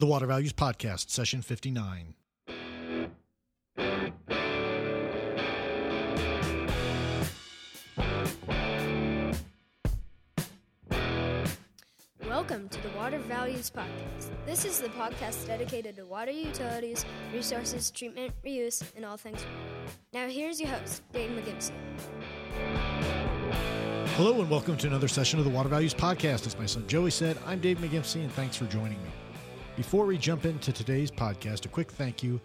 The Water Values Podcast, session 59. Welcome to the Water Values Podcast. This is the podcast dedicated to water utilities, resources, treatment, reuse, and all things water. Now, here's your host, Dave McGimpsey. Hello, and welcome to another session of the Water Values Podcast. As my son Joey said, I'm Dave McGimpsey, and thanks for joining me. Before we jump into today's podcast, a quick thank you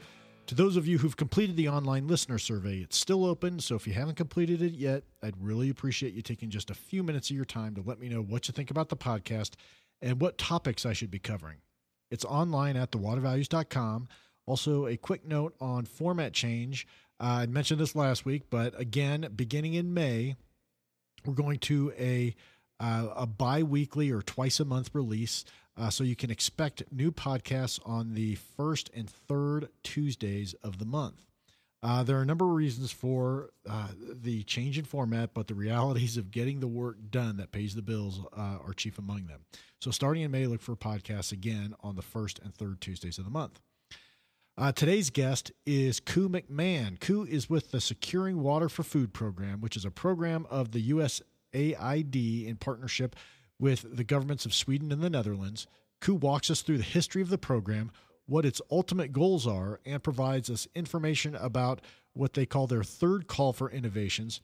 to those of you who've completed the online listener survey. It's still open, so if you haven't completed it yet, I'd really appreciate you taking just a few minutes of your time to let me know what you think about the podcast and what topics I should be covering. It's online at thewatervalues.com. Also, a quick note on format change. I mentioned this last week, but again, beginning in May, we're going to a uh, a bi-weekly or twice a month release uh, so you can expect new podcasts on the first and third tuesdays of the month. Uh, there are a number of reasons for uh, the change in format but the realities of getting the work done that pays the bills uh, are chief among them. So starting in may look for podcasts again on the first and third tuesdays of the month. Uh, today's guest is Ku McMahon. Ku is with the Securing Water for Food program, which is a program of the USAID in partnership with the governments of Sweden and the Netherlands. Ku walks us through the history of the program, what its ultimate goals are, and provides us information about what they call their third call for innovations,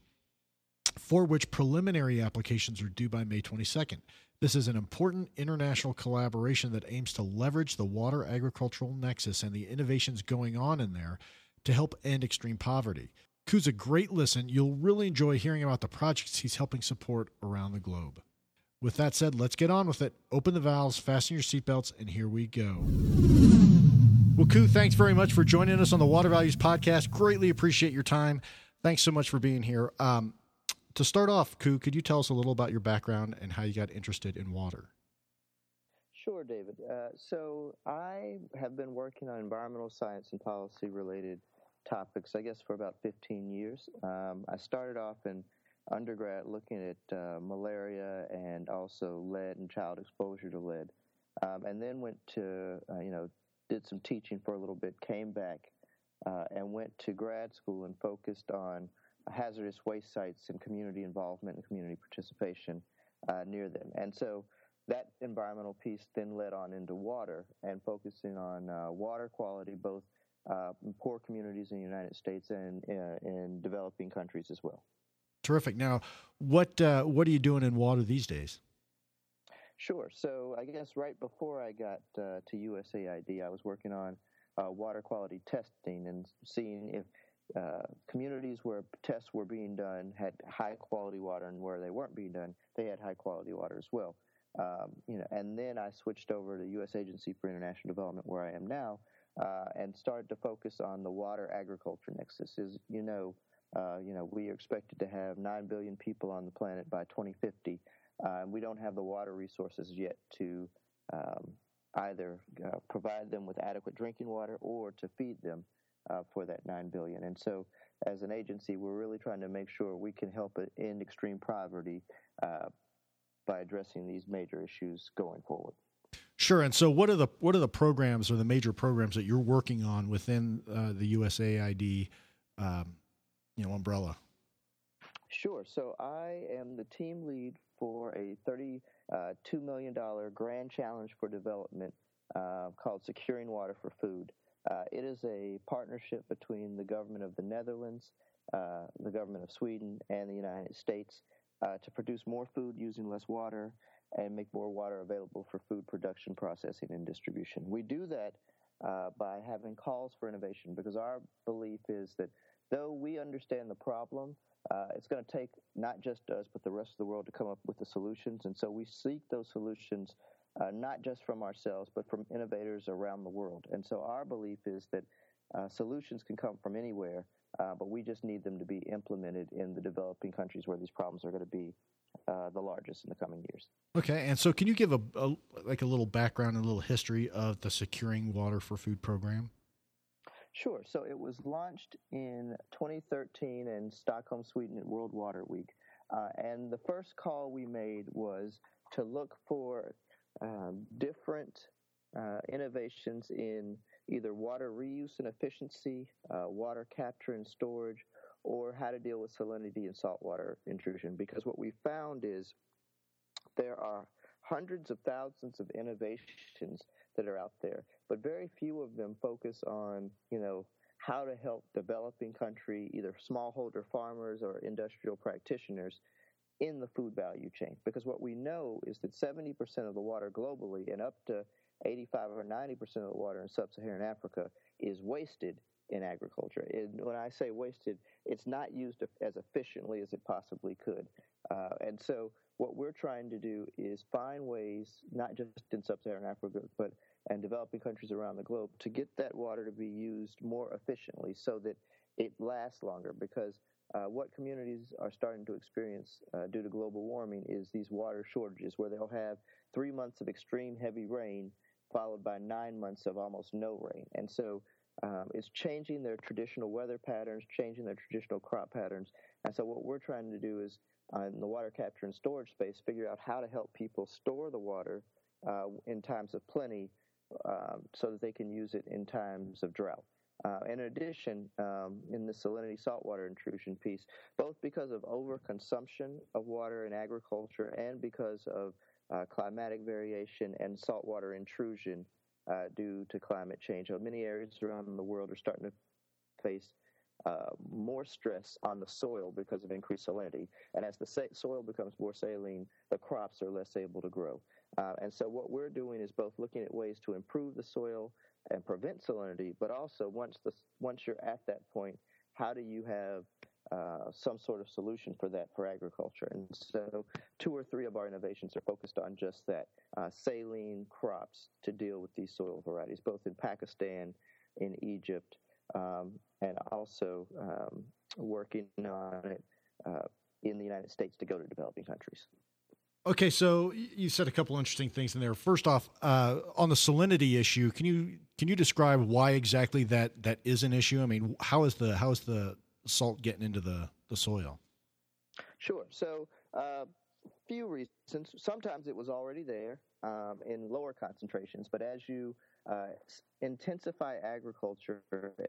for which preliminary applications are due by May 22nd. This is an important international collaboration that aims to leverage the water agricultural nexus and the innovations going on in there to help end extreme poverty. Ku's a great listen. You'll really enjoy hearing about the projects he's helping support around the globe. With that said, let's get on with it. Open the valves, fasten your seatbelts, and here we go. Well, Ku, thanks very much for joining us on the Water Values Podcast. Greatly appreciate your time. Thanks so much for being here. Um, to start off, Ku, could you tell us a little about your background and how you got interested in water? Sure, David. Uh, so I have been working on environmental science and policy related topics, I guess, for about 15 years. Um, I started off in undergrad looking at uh, malaria and also lead and child exposure to lead, um, and then went to, uh, you know, did some teaching for a little bit, came back, uh, and went to grad school and focused on hazardous waste sites and community involvement and community participation uh, near them. And so that environmental piece then led on into water and focusing on uh, water quality, both uh, poor communities in the United States and uh, in developing countries as well. Terrific. Now, what uh, what are you doing in water these days? Sure. So I guess right before I got uh, to USAID, I was working on water quality testing and seeing if uh, communities where tests were being done had high quality water, and where they weren't being done, they had high quality water as well. Um, you know, and then I switched over to the U.S. Agency for International Development, where I am now, uh, and started to focus on the water agriculture nexus. As you know, uh, you know, we are expected to have nine billion people on the planet by 2050, uh, and we don't have the water resources yet to um, either uh, provide them with adequate drinking water or to feed them uh, for that nine billion. And so, as an agency, we're really trying to make sure we can help end extreme poverty uh, by addressing these major issues going forward. Sure. And so, what are the what are the programs or the major programs that you're working on within uh, the USAID, um, you know, umbrella? Sure. So I am the team lead for a thirty-two million dollar grand challenge for development uh, called "Securing Water for Food." Uh, it is a partnership between the government of the Netherlands, uh, the government of Sweden, and the United States uh, to produce more food using less water and make more water available for food production, processing, and distribution. We do that uh, by having calls for innovation because our belief is that though we understand the problem, uh, it's going to take not just us, but the rest of the world to come up with the solutions. And so we seek those solutions uh, not just from ourselves, but from innovators around the world. And so our belief is that uh, solutions can come from anywhere, uh, but we just need them to be implemented in the developing countries where these problems are going to be uh, the largest in the coming years. Okay, and so can you give a, a like a little background and a little history of the Securing Water for Food program? Sure. So it was launched in 2013 in Stockholm, Sweden at World Water Week. Uh, and the first call we made was to look for um, different uh, innovations in either water reuse and efficiency, uh, water capture and storage, or how to deal with salinity and saltwater intrusion. Because what we found is there are hundreds of thousands of innovations that are out there, but very few of them focus on, you know, how to help developing country, either smallholder farmers or industrial practitioners, in the food value chain. Because what we know is that 70% of the water globally and up to 85 or 90% of the water in sub Saharan Africa is wasted in agriculture. And when I say wasted, it's not used as efficiently as it possibly could. Uh, and so, what we're trying to do is find ways, not just in sub Saharan Africa, but and developing countries around the globe, to get that water to be used more efficiently so that it lasts longer. Because uh, what communities are starting to experience uh, due to global warming is these water shortages where they'll have three months of extreme heavy rain followed by nine months of almost no rain. And so um, it's changing their traditional weather patterns, changing their traditional crop patterns. And so what we're trying to do is, uh, in the water capture and storage space, figure out how to help people store the water uh, in times of plenty um, so that they can use it in times of drought. Uh, in addition, um, in the salinity saltwater intrusion piece, both because of overconsumption of water in agriculture and because of uh, climatic variation and saltwater intrusion uh, due to climate change. many areas around the world are starting to face uh, more stress on the soil because of increased salinity. And as the sa- soil becomes more saline, the crops are less able to grow. Uh, and so, what we're doing is both looking at ways to improve the soil and prevent salinity, but also once the once you're at that point, how do you have uh, some sort of solution for that for agriculture? And so, two or three of our innovations are focused on just that: uh, saline crops to deal with these soil varieties, both in Pakistan, in Egypt, um, and also um, working on it uh, in the United States to go to developing countries. Okay, so you said a couple interesting things in there. First off, uh, on the salinity issue, can you can you describe why exactly that that is an issue? I mean, how is the how is the salt getting into the the soil? Sure. So, a uh, few reasons. Sometimes it was already there um, in lower concentrations, but as you uh, intensify agriculture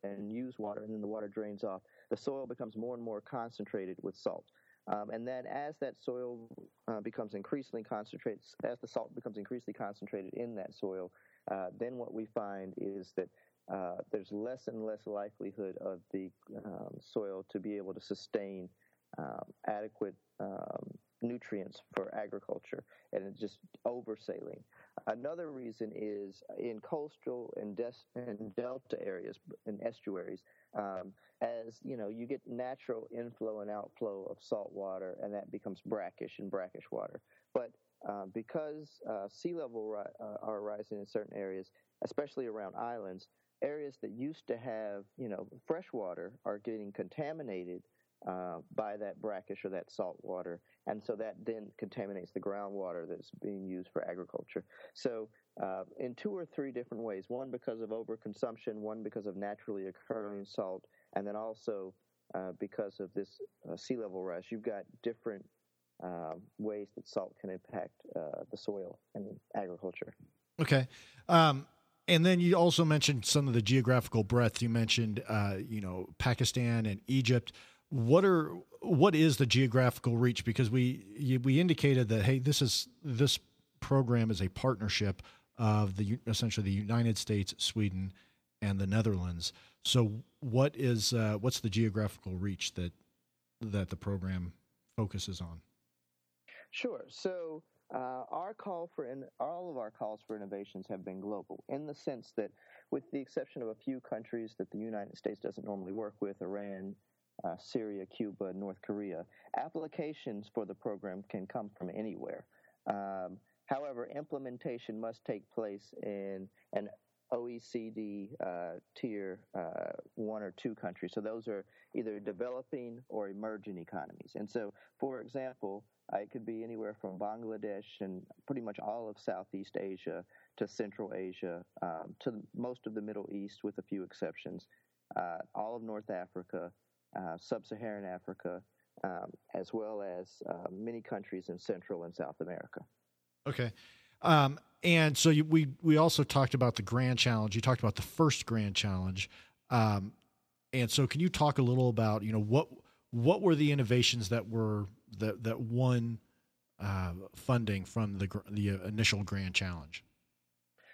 and use water, and then the water drains off, the soil becomes more and more concentrated with salt. Um, and then as that soil uh, becomes increasingly concentrated, as the salt becomes increasingly concentrated in that soil, uh, then what we find is that uh, there's less and less likelihood of the um, soil to be able to sustain um, adequate um, nutrients for agriculture, and it's just oversaling. Another reason is in coastal and, des- and delta areas and estuaries, um, as you know, you get natural inflow and outflow of salt water, and that becomes brackish and brackish water. But uh, because uh, sea level ri- uh, are rising in certain areas, especially around islands, areas that used to have you know fresh water are getting contaminated uh, by that brackish or that salt water, and so that then contaminates the groundwater that's being used for agriculture. So, uh, in two or three different ways one because of overconsumption, one because of naturally occurring salt, and then also uh, because of this uh, sea level rise, you've got different um, ways that salt can impact uh, the soil and agriculture. Okay. Um, and then you also mentioned some of the geographical breadth. You mentioned, uh, you know, Pakistan and Egypt what are what is the geographical reach? Because we we indicated that hey, this is this program is a partnership of the essentially the United States, Sweden, and the Netherlands. So what is uh, what's the geographical reach that that the program focuses on? Sure. So uh, our call for in, all of our calls for innovations have been global in the sense that, with the exception of a few countries that the United States doesn't normally work with, Iran, uh, Syria, Cuba, North Korea. Applications for the program can come from anywhere. Um, however, implementation must take place in an OECD uh, tier uh, one or two countries. So those are either developing or emerging economies. And so, for example, uh, it could be anywhere from Bangladesh and pretty much all of Southeast Asia to Central Asia um, to most of the Middle East, with a few exceptions, uh, all of North Africa, uh, sub-Saharan Africa, um, as well as uh, many countries in Central and South America. Okay. Um, and so you, we we also talked about the Grand Challenge. You talked about the first Grand Challenge, um, and so can you talk a little about you know what what were the innovations that were that that won uh, funding from the the initial Grand Challenge?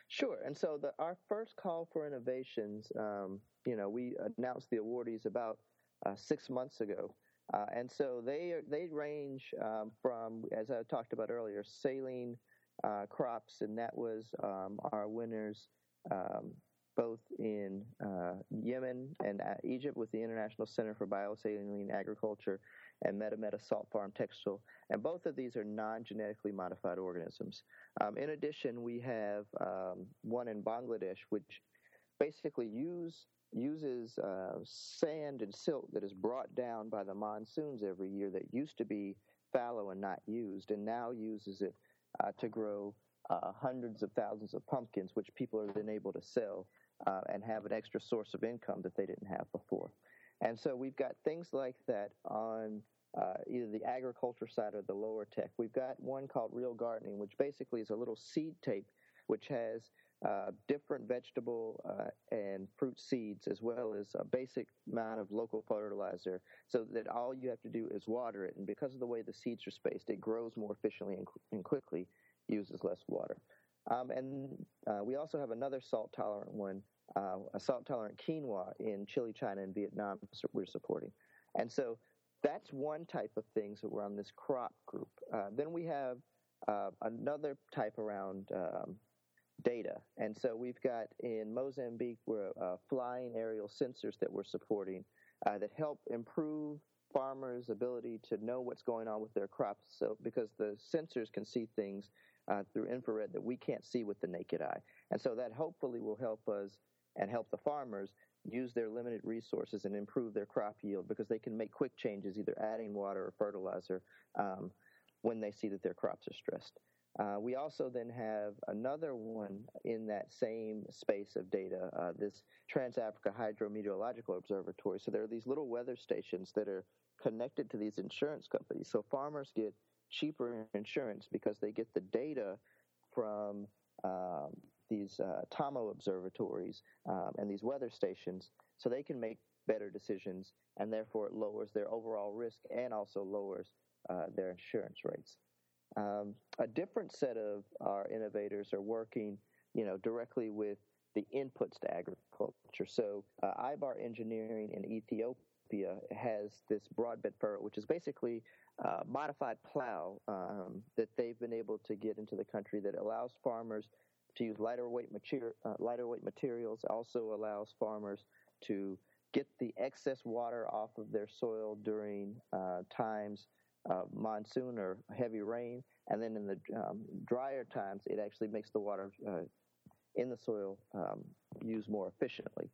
Sure. And so the, our first call for innovations, um, you know, we announced the awardees about uh, six months ago. Uh, and so they they range um, from, as I talked about earlier, saline uh, crops, and that was um, our winners um, both in uh, Yemen and Egypt with the International Center for Biosaline Agriculture and Metameta Salt Farm Texel. And both of these are non genetically modified organisms. Um, in addition, we have um, one in Bangladesh, which basically use, uses uh, sand and silt that is brought down by the monsoons every year that used to be fallow and not used, and now uses it uh, to grow uh, hundreds of thousands of pumpkins, which people are then able to sell uh, and have an extra source of income that they didn't have before. And so we've got things like that on uh, either the agriculture side or the lower tech. We've got one called Reel Gardening, which basically is a little seed tape which has uh, different vegetable uh, and fruit seeds as well as a basic amount of local fertilizer so that all you have to do is water it. And because of the way the seeds are spaced, it grows more efficiently and, and quickly, uses less water. Um, and uh, we also have another salt tolerant one, uh, a salt tolerant quinoa in Chile, China, and Vietnam we're supporting. And so that's one type of things that we're on this crop group. Uh, then we have uh, another type around um, data. And so we've got in Mozambique, we're uh, flying aerial sensors that we're supporting uh, that help improve farmers' ability to know what's going on with their crops. So because the sensors can see things uh, through infrared that we can't see with the naked eye. And so that hopefully will help us and help the farmers use their limited resources and improve their crop yield because they can make quick changes, either adding water or fertilizer, um, when they see that their crops are stressed. Uh, we also then have another one in that same space of data, uh, this Trans Africa Hydrometeorological Observatory. So there are these little weather stations that are connected to these insurance companies. So farmers get cheaper insurance because they get the data from um, these uh, TAHMO observatories um, and these weather stations so they can make better decisions and therefore it lowers their overall risk and also lowers uh, their insurance rates. Um, a different set of our innovators are working, you know, directly with the inputs to agriculture. So uh, IBAR Engineering in Ethiopia has this broadbed furrow, which is basically uh, modified plow um, that they've been able to get into the country that allows farmers to use lighter weight, mater- uh, lighter weight materials, also allows farmers to get the excess water off of their soil during uh, times of monsoon or heavy rain. And then in the um, drier times, it actually makes the water uh, in the soil um, used more efficiently.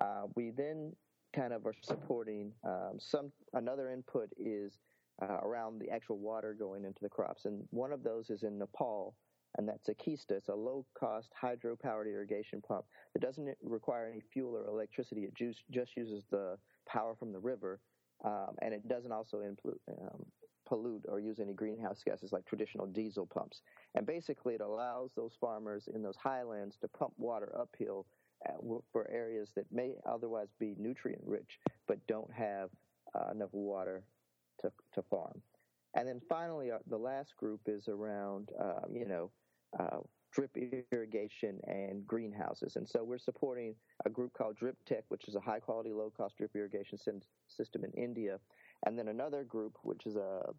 Uh, we then kind of are supporting um, some another input is uh, around the actual water going into the crops. And one of those is in Nepal, and that's aQysta. It's a low cost hydro powered irrigation pump that doesn't require any fuel or electricity. It just, just uses the power from the river, um, and it doesn't also um, pollute or use any greenhouse gases like traditional diesel pumps. And basically, it allows those farmers in those highlands to pump water uphill for areas that may otherwise be nutrient rich but don't have uh, enough water to, to farm. And then finally, uh, the last group is around, uh, you know, uh, drip irrigation and greenhouses. And so we're supporting a group called Drip Tech, which is a high quality, low cost drip irrigation system in India. And then another group, which is a uh,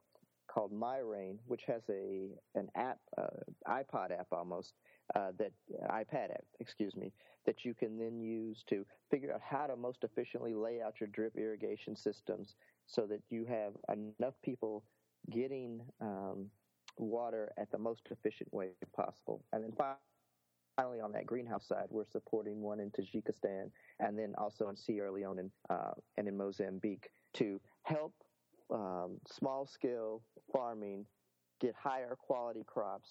called MyRain, which has a an app, uh, iPod app almost, uh, that iPad app, excuse me, that you can then use to figure out how to most efficiently lay out your drip irrigation systems so that you have enough people getting um, water at the most efficient way possible. And then finally, on that greenhouse side, we're supporting one in Tajikistan and then also in Sierra Leone and, uh, and in Mozambique to help um, small scale farming get higher quality crops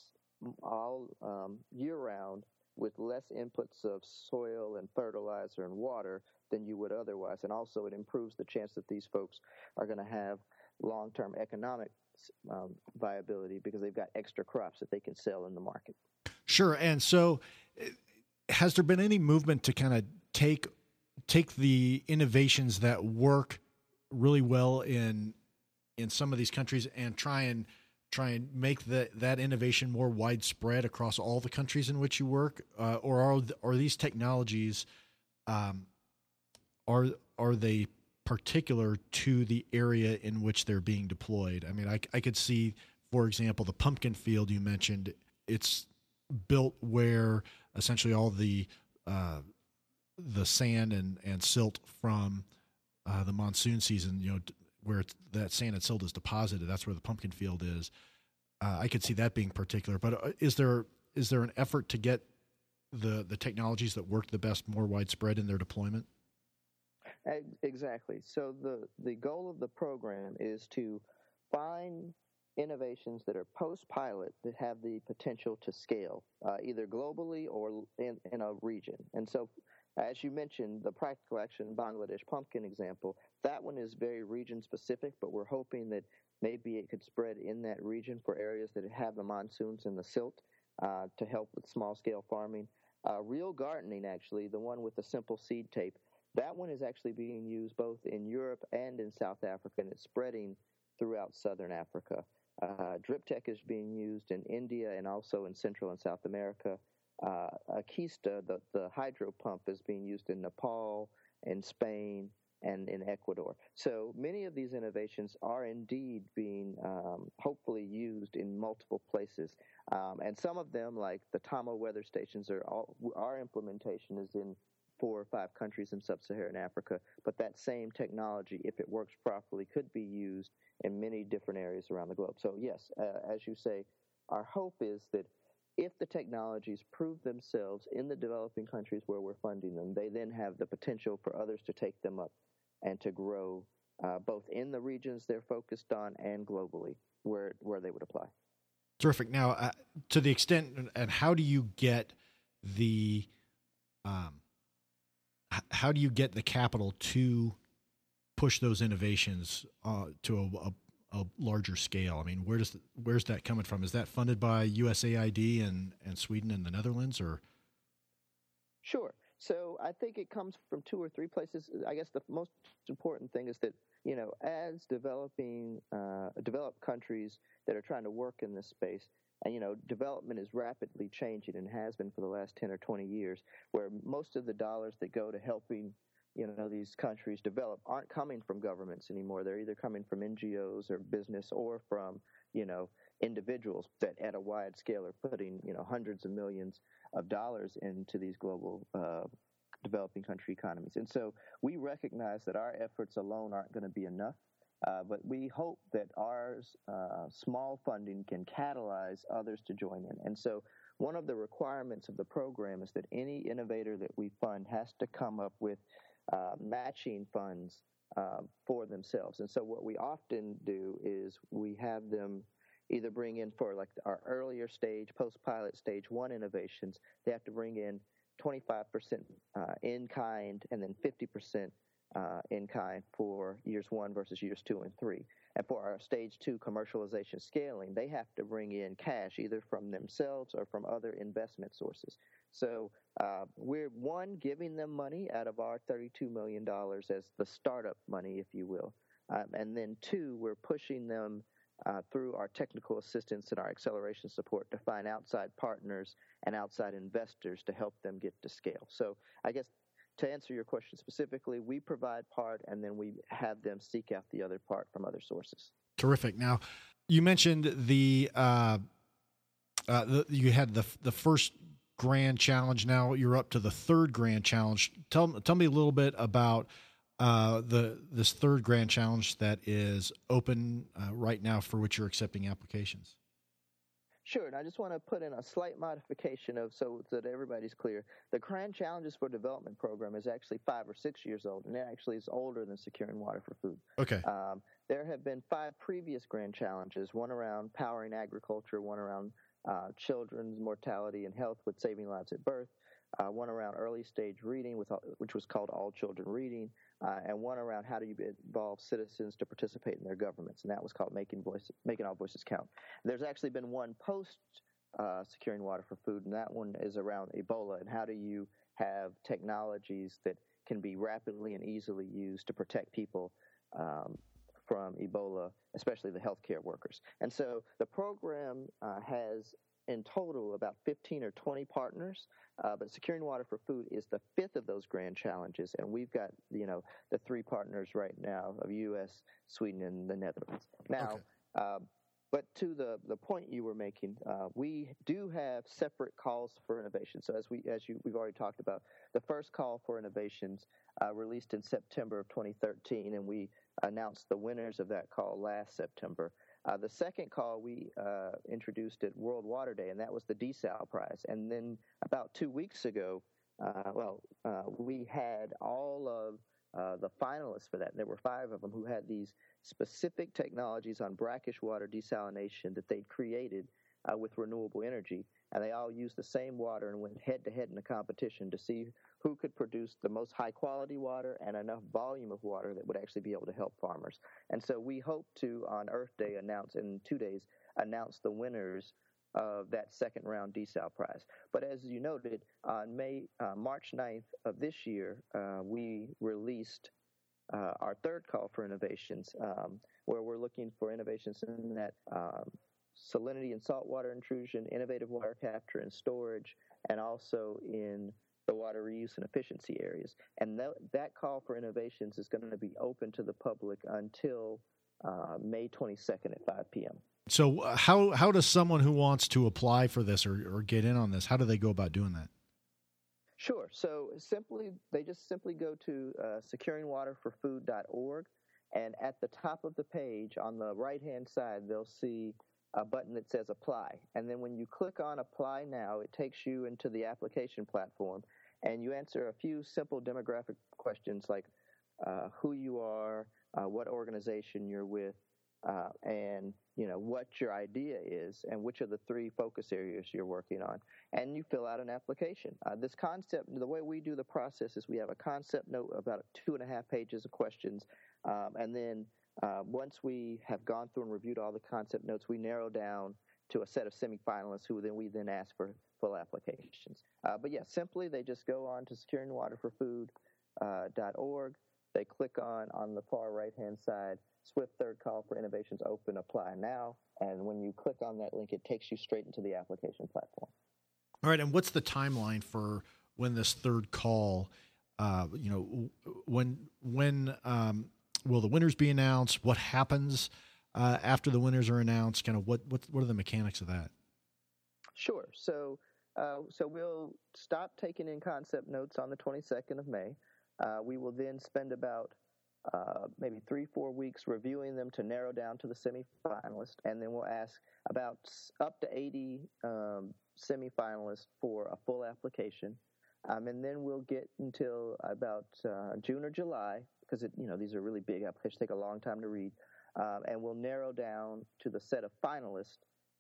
all um, year round with less inputs of soil and fertilizer and water than you would otherwise. And also, it improves the chance that these folks are going to have long term economic um, viability because they've got extra crops that they can sell in the market. Sure. And so, has there been any movement to kind of take take the innovations that work really well in in some of these countries and try and try and make that that innovation more widespread across all the countries in which you work, uh, or are are these technologies um, are are they particular to the area in which they're being deployed? I mean, I, I could see, for example, the pumpkin field you mentioned. It's built where essentially all the uh, the sand and, and silt from uh, the monsoon season, you know, where that sand and silt is deposited. That's where the pumpkin field is. Uh, I could see that being particular. But uh, is there is there an effort to get the the technologies that work the best more widespread in their deployment? Exactly. So the the goal of the program is to find innovations that are post pilot that have the potential to scale, uh, either globally or in, in a region. And so, as you mentioned, the practical action Bangladesh pumpkin example, that one is very region specific, but we're hoping that maybe it could spread in that region for areas that have the monsoons and the silt uh, to help with small scale farming. Uh, reel gardening, actually, the one with the simple seed tape, that one is actually being used both in Europe and in South Africa, and it's spreading throughout southern Africa. Uh, driptech is being used in India and also in Central and South America. Uh, aQysta, the, the hydro pump, is being used in Nepal and Spain and in Ecuador. So many of these innovations are indeed being um, hopefully used in multiple places. Um, and some of them, like the TAHMO weather stations, are all, our implementation is in four or five countries in sub-Saharan Africa. But that same technology, if it works properly, could be used in many different areas around the globe. So yes, uh, as you say, our hope is that if the technologies prove themselves in the developing countries where we're funding them, they then have the potential for others to take them up and to grow uh, both in the regions they're focused on and globally where where they would apply. Terrific. Now, uh, to the extent, and how do you get the, um, how do you get the capital to push those innovations uh, to a, a, a, larger scale? I mean, where does the, where's that coming from? Is that funded by USAID and and Sweden and the Netherlands, or? Sure. So I think it comes from two or three places. I guess the most important thing is that you know, as developing uh, developed countries that are trying to work in this space, and you know, development is rapidly changing and has been for the last ten or twenty years, where most of the dollars that go to helping you know these countries develop aren't coming from governments anymore. They're either coming from NGOs or business or from you know individuals that at a wide scale are putting you know hundreds of millions of dollars into these global uh, developing country economies. And so we recognize that our efforts alone aren't going to be enough. Uh, but we hope that our uh, small funding can catalyze others to join in. And so, one of the requirements of the program is that any innovator that we fund has to come up with uh, matching funds uh, for themselves. And so, what we often do is we have them either bring in for like our earlier stage, post pilot stage one innovations, they have to bring in 25% uh, in kind and then 50% uh, in kind for years one versus years two and three. And for our stage two commercialization scaling, they have to bring in cash either from themselves or from other investment sources. So uh, we're one giving them money out of our $32 million as the startup money, if you will. Um, and then two, we're pushing them uh, through our technical assistance and our acceleration support to find outside partners and outside investors to help them get to scale. So I guess to answer your question specifically, we provide part and then we have them seek out the other part from other sources. Terrific. Now, you mentioned the, uh, uh, the you had the the first grand challenge. Now you're up to the third grand challenge. Tell tell me a little bit about uh, the this third grand challenge that is open uh, right now for which you're accepting applications. Sure, and I just want to put in a slight modification of so that everybody's clear. The Grand Challenges for Development program is actually five or six years old, and it actually is older than Securing Water for Food. Okay. Um, there have been five previous Grand Challenges: one around powering agriculture, one around uh, children's mortality and health with saving lives at birth, uh, one around early stage reading, with, which was called All Children Reading, uh, and one around how do you involve citizens to participate in their governments, and that was called Making Voices, Making All Voices Count. There's actually been one post uh, securing water for food, and that one is around Ebola and how do you have technologies that can be rapidly and easily used to protect people um, from Ebola, especially the healthcare workers. And so the program uh, has in total about 15 or 20 partners, uh, but securing water for food is the fifth of those grand challenges, and we've got you know the three partners right now of U.S., Sweden, and the Netherlands. Now. Okay. Uh, but to the, the point you were making, uh, we do have separate calls for innovation. So as we as you we've already talked about, the first call for innovations uh, released in September of 2013, and we announced the winners of that call last September. Uh, the second call we uh, introduced at World Water Day, and that was the Desal Prize. And then about two weeks ago, uh, well, uh, we had all of uh, the finalists for that. And There were five of them who had these specific technologies on brackish water desalination that they'd created uh, with renewable energy, and they all used the same water and went head to head in a competition to see who could produce the most high quality water and enough volume of water that would actually be able to help farmers. And so we hope to on Earth Day announce in two days announce the winners of that second round Desal prize. But as you noted, on May uh, March 9th of this year, uh, we released uh, our third call for innovations, um, where we're looking for innovations in that um, salinity and saltwater intrusion, innovative water capture and storage, and also in the water reuse and efficiency areas. And that, that call for innovations is going to be open to the public until uh, May 22nd at 5 p.m. So, uh, how how does someone who wants to apply for this or, or get in on this, how do they go about doing that? Sure. So simply, they just simply go to uh, securingwaterforfood.org, and at the top of the page on the right hand side, they'll see a button that says apply. And then when you click on apply now, it takes you into the application platform, and you answer a few simple demographic questions like uh, who you are, uh, what organization you're with, uh, and you know what your idea is and which of the three focus areas you're working on. And you fill out an application. Uh, this concept the way we do the process is we have a concept note about two and a half pages of questions. Um, and then uh, once we have gone through and reviewed all the concept notes we narrow down to a set of semifinalists who then we then ask for full applications. Uh, but yeah simply they just go on to securingwaterforfood.org uh, they click on on the far right hand side SWFF third call for innovations open, apply now. And when you click on that link, it takes you straight into the application platform. All right. And what's the timeline for when this third call, uh, you know, when, when, um, will the winners be announced? What happens uh, after the winners are announced? Kind of what, what, what are the mechanics of that? Sure. So, uh, so we'll stop taking in concept notes on the 22nd of May. Uh, we will then spend about uh, maybe three, four weeks reviewing them to narrow down to the semifinalists, and then we'll ask about up to 80 um, semifinalists for a full application. Um, and then we'll get until about uh, June or July because you know these are really big applications, take a long time to read, um, and we'll narrow down to the set of finalists.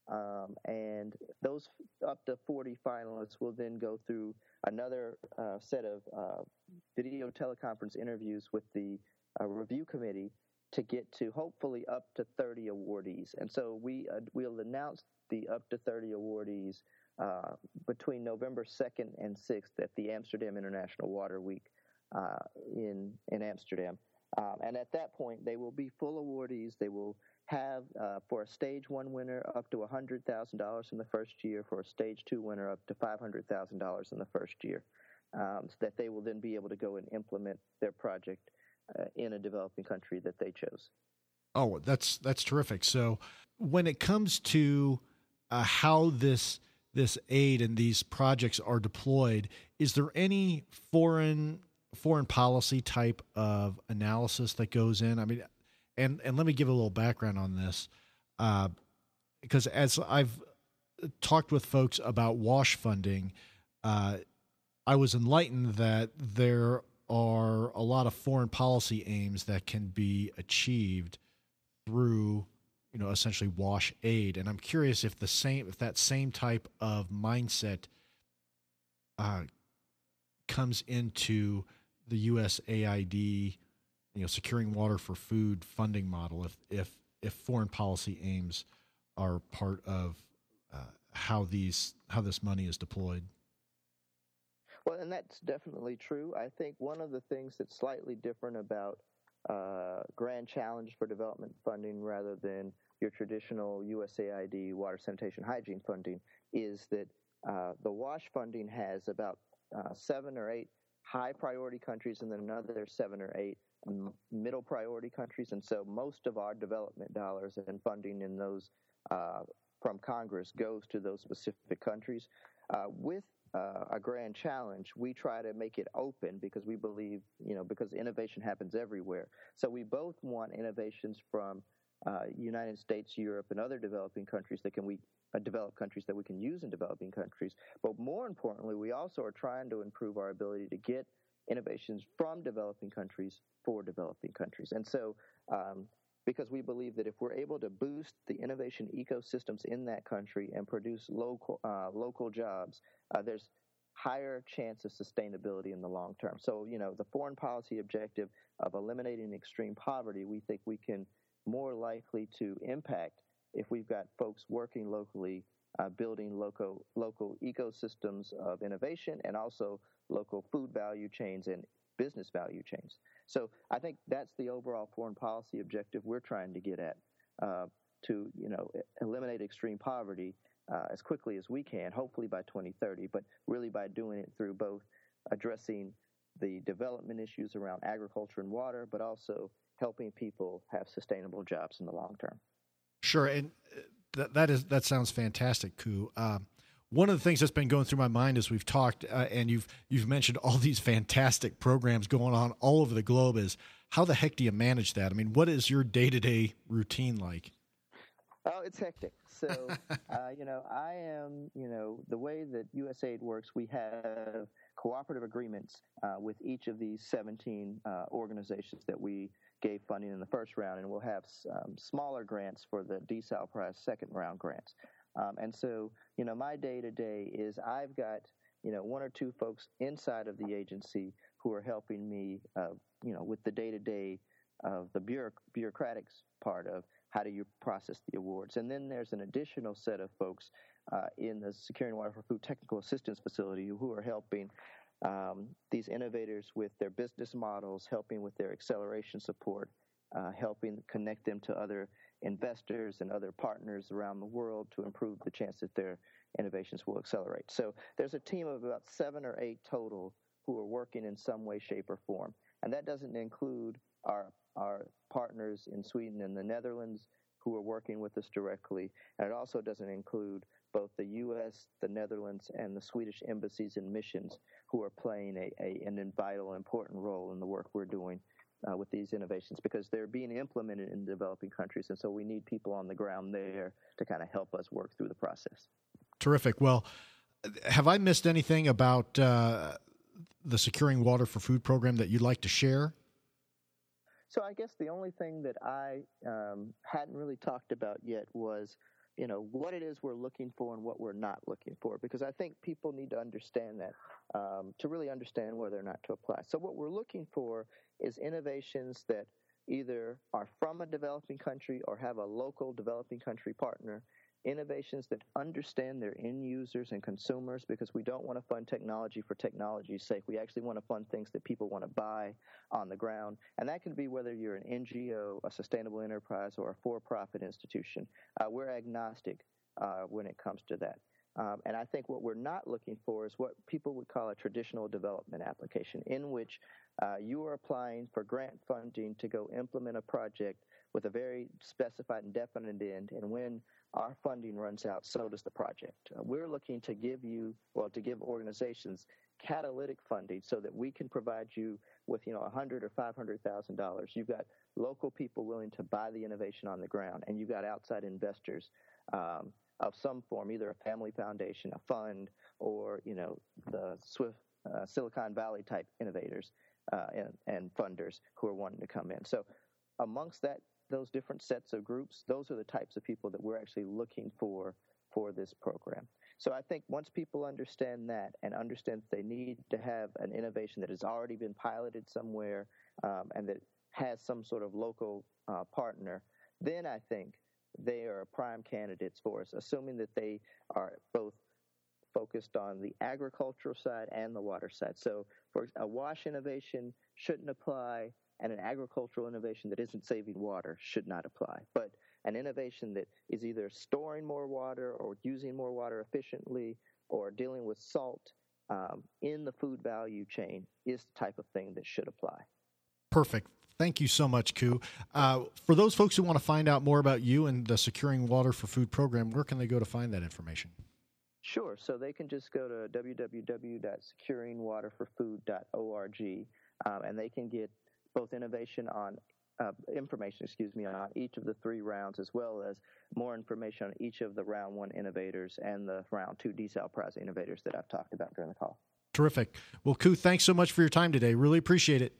Um, and those up to 40 finalists will then go through another uh, set of uh, video teleconference interviews with the a review committee to get to hopefully up to 30 awardees. And so we uh, we'll announce the up to 30 awardees uh, between November 2nd and 6th at the Amsterdam International Water Week uh, in in Amsterdam. Um, and at that point, they will be full awardees. They will have uh, for a stage one winner up to $100,000 in the first year, for a stage two winner up to $500,000 in the first year, um, so that they will then be able to go and implement their project in a developing country that they chose. Oh, that's that's terrific. So when it comes to uh, how this this aid and these projects are deployed, is there any foreign foreign policy type of analysis that goes in? I mean, and and let me give a little background on this, uh, because as I've talked with folks about WASH funding, uh, I was enlightened that there are a lot of foreign policy aims that can be achieved through you know essentially wash aid and i'm curious if the same if that same type of mindset uh, comes into the USAID you know securing water for food funding model if if if foreign policy aims are part of uh, how these how this money is deployed. Well, and that's definitely true. I think one of the things that's slightly different about uh, Grand Challenge for Development funding rather than your traditional USAID water sanitation hygiene funding is that uh, the WASH funding has about uh, seven or eight high priority countries and then another seven or eight middle priority countries. And so most of our development dollars and funding in those uh, from Congress goes to those specific countries. Uh, with uh, a grand challenge, we try to make it open because we believe, you know, because innovation happens everywhere. So we both want innovations from uh, United States, Europe, and other developing countries that can we uh, develop countries that we can use in developing countries. But more importantly, we also are trying to improve our ability to get innovations from developing countries for developing countries. And so, um, because we believe that if we're able to boost the innovation ecosystems in that country and produce local uh, local jobs, uh, there's higher chance of sustainability in the long term. So, you know, the foreign policy objective of eliminating extreme poverty, we think we can more likely to impact if we've got folks working locally, uh, building local local ecosystems of innovation, and also local food value chains and business value chains. So I think that's the overall foreign policy objective we're trying to get at uh, to you know eliminate extreme poverty uh, as quickly as we can, hopefully by 2030, but really by doing it through both addressing the development issues around agriculture and water, but also helping people have sustainable jobs in the long term. Sure, and uh, that that is that sounds fantastic, Ku. Um, one of the things that's been going through my mind as we've talked, uh, and you've you've mentioned all these fantastic programs going on all over the globe, is how the heck do you manage that? I mean, what is your day to day routine like? Oh, it's hectic. So, uh, you know, I am, you know, the way that USAID works, we have cooperative agreements uh, with each of these 17 uh, organizations that we gave funding in the first round, and we'll have um, smaller grants for the Desal Prize second round grants. Um, and so, you know, my day to day is I've got, you know, one or two folks inside of the agency who are helping me, uh, you know, with the day to day of the bureaucratic part of how do you process the awards. And then there's an additional set of folks uh, in the Securing Water for Food Technical Assistance Facility who are helping um, these innovators with their business models, helping with their acceleration support, uh, helping connect them to other investors and other partners around the world to improve the chance that their innovations will accelerate. So there's a team of about seven or eight total who are working in some way, shape, or form. And that doesn't include our, our partners in Sweden and the Netherlands who are working with us directly. And it also doesn't include both the U.S., the Netherlands, and the Swedish embassies and missions who are playing a, a an vital, important role in the work we're doing uh, with these innovations because they're being implemented in developing countries. And so we need people on the ground there to kind of help us work through the process. Terrific. Well, have I missed anything about uh, the Securing Water for Food program that you'd like to share? So I guess the only thing that I um, hadn't really talked about yet was, you know, what it is we're looking for and what we're not looking for, because I think people need to understand that um, to really understand whether or not to apply. So what we're looking for is innovations that either are from a developing country or have a local developing country partner innovations that understand their end users and consumers because we don't want to fund technology for technology's sake. We actually want to fund things that people want to buy on the ground. And that can be whether you're an NGO, a sustainable enterprise, or a for profit institution. Uh, we're agnostic uh, when it comes to that. Um, and I think what we're not looking for is what people would call a traditional development application, in which uh, you are applying for grant funding to go implement a project with a very specified and definite end. And when our funding runs out, so does the project. Uh, we're looking to give you, well, to give organizations catalytic funding so that we can provide you with, you know, a hundred or five hundred thousand dollars. You've got local people willing to buy the innovation on the ground, and you've got outside investors. Um, of some form, either a family foundation, a fund, or you know the Swift uh, Silicon Valley type innovators uh, and, and funders who are wanting to come in. So amongst that those different sets of groups, those are the types of people that we're actually looking for for this program. So I think once people understand that and understand that they need to have an innovation that has already been piloted somewhere um, and that has some sort of local uh, partner, then I think they are prime candidates for us, assuming that they are both focused on the agricultural side and the water side. So, for a wash innovation shouldn't apply, and an agricultural innovation that isn't saving water should not apply. But an innovation that is either storing more water or using more water efficiently or dealing with salt um, in the food value chain is the type of thing that should apply. Perfect. Thank you so much, Ku. Uh, for those folks who want to find out more about you and the Securing Water for Food program, where can they go to find that information? Sure. So they can just go to www.securingwaterforfood.org um, and they can get both innovation on uh, information, excuse me, on each of the three rounds, as well as more information on each of the round one innovators and the round two desal prize innovators that I've talked about during the call. Terrific. Well, Ku, thanks so much for your time today. Really appreciate it.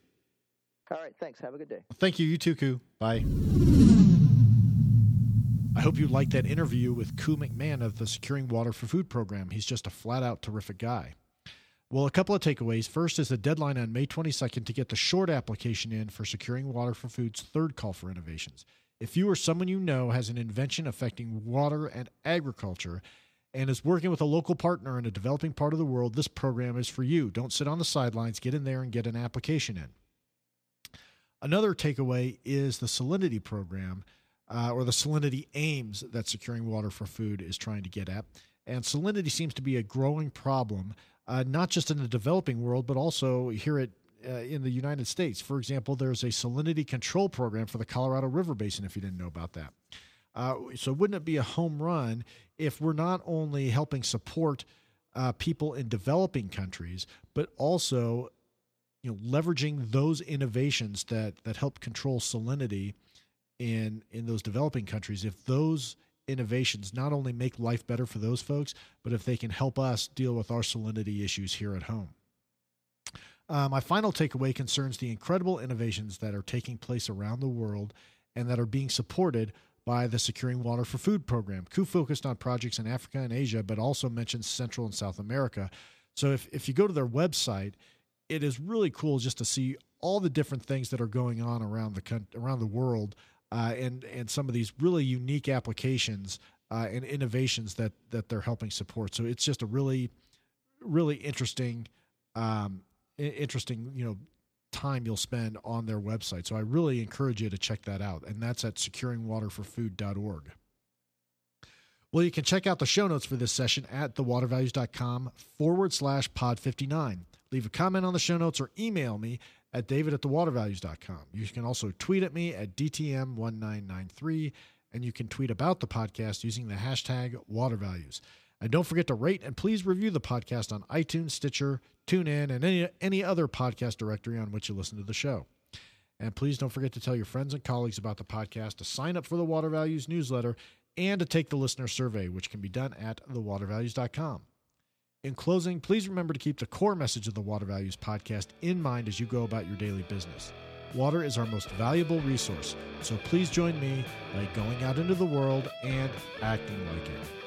All right. Thanks. Have a good day. Thank you. You too, Ku. Bye. I hope you liked that interview with Ku McMahon of the Securing Water for Food program. He's just a flat out terrific guy. Well, a couple of takeaways. First is the deadline on May 22nd to get the short application in for Securing Water for Food's third call for innovations. If you or someone you know has an invention affecting water and agriculture and is working with a local partner in a developing part of the world, this program is for you. Don't sit on the sidelines, get in there and get an application in. Another takeaway is the salinity program uh, or the salinity aims that Securing Water for Food is trying to get at. And salinity seems to be a growing problem uh, not just in the developing world, but also here at uh, in the United States. For example, there's a salinity control program for the Colorado River Basin. If you didn't know about that, uh, so wouldn't it be a home run if we're not only helping support uh, people in developing countries, but also you know leveraging those innovations that that help control salinity in in those developing countries? If those innovations not only make life better for those folks, but if they can help us deal with our salinity issues here at home. Uh, my final takeaway concerns the incredible innovations that are taking place around the world and that are being supported by the Securing Water for Food program. Ku focused on projects in Africa and Asia, but also mentions Central and South America. So if, if you go to their website, it is really cool just to see all the different things that are going on around the around the world uh, and and some of these really unique applications uh, and innovations that that they're helping support. So it's just a really really interesting um, interesting you know time you'll spend on their website. So I really encourage you to check that out, and that's at securingwaterforfood.org. Well, you can check out the show notes for this session at thewatervalues.com forward slash pod 59. Leave a comment on the show notes or email me at david at thewatervalues.com. You can also tweet at me at DTM1993, and you can tweet about the podcast using the hashtag watervalues. And don't forget to rate and please review the podcast on iTunes, Stitcher, TuneIn, and any, any other podcast directory on which you listen to the show. And please don't forget to tell your friends and colleagues about the podcast, to sign up for the Water Values newsletter, and to take the listener survey, which can be done at thewatervalues.com. In closing, please remember to keep the core message of the Water Values podcast in mind as you go about your daily business. Water is our most valuable resource, so please join me by going out into the world and acting like it.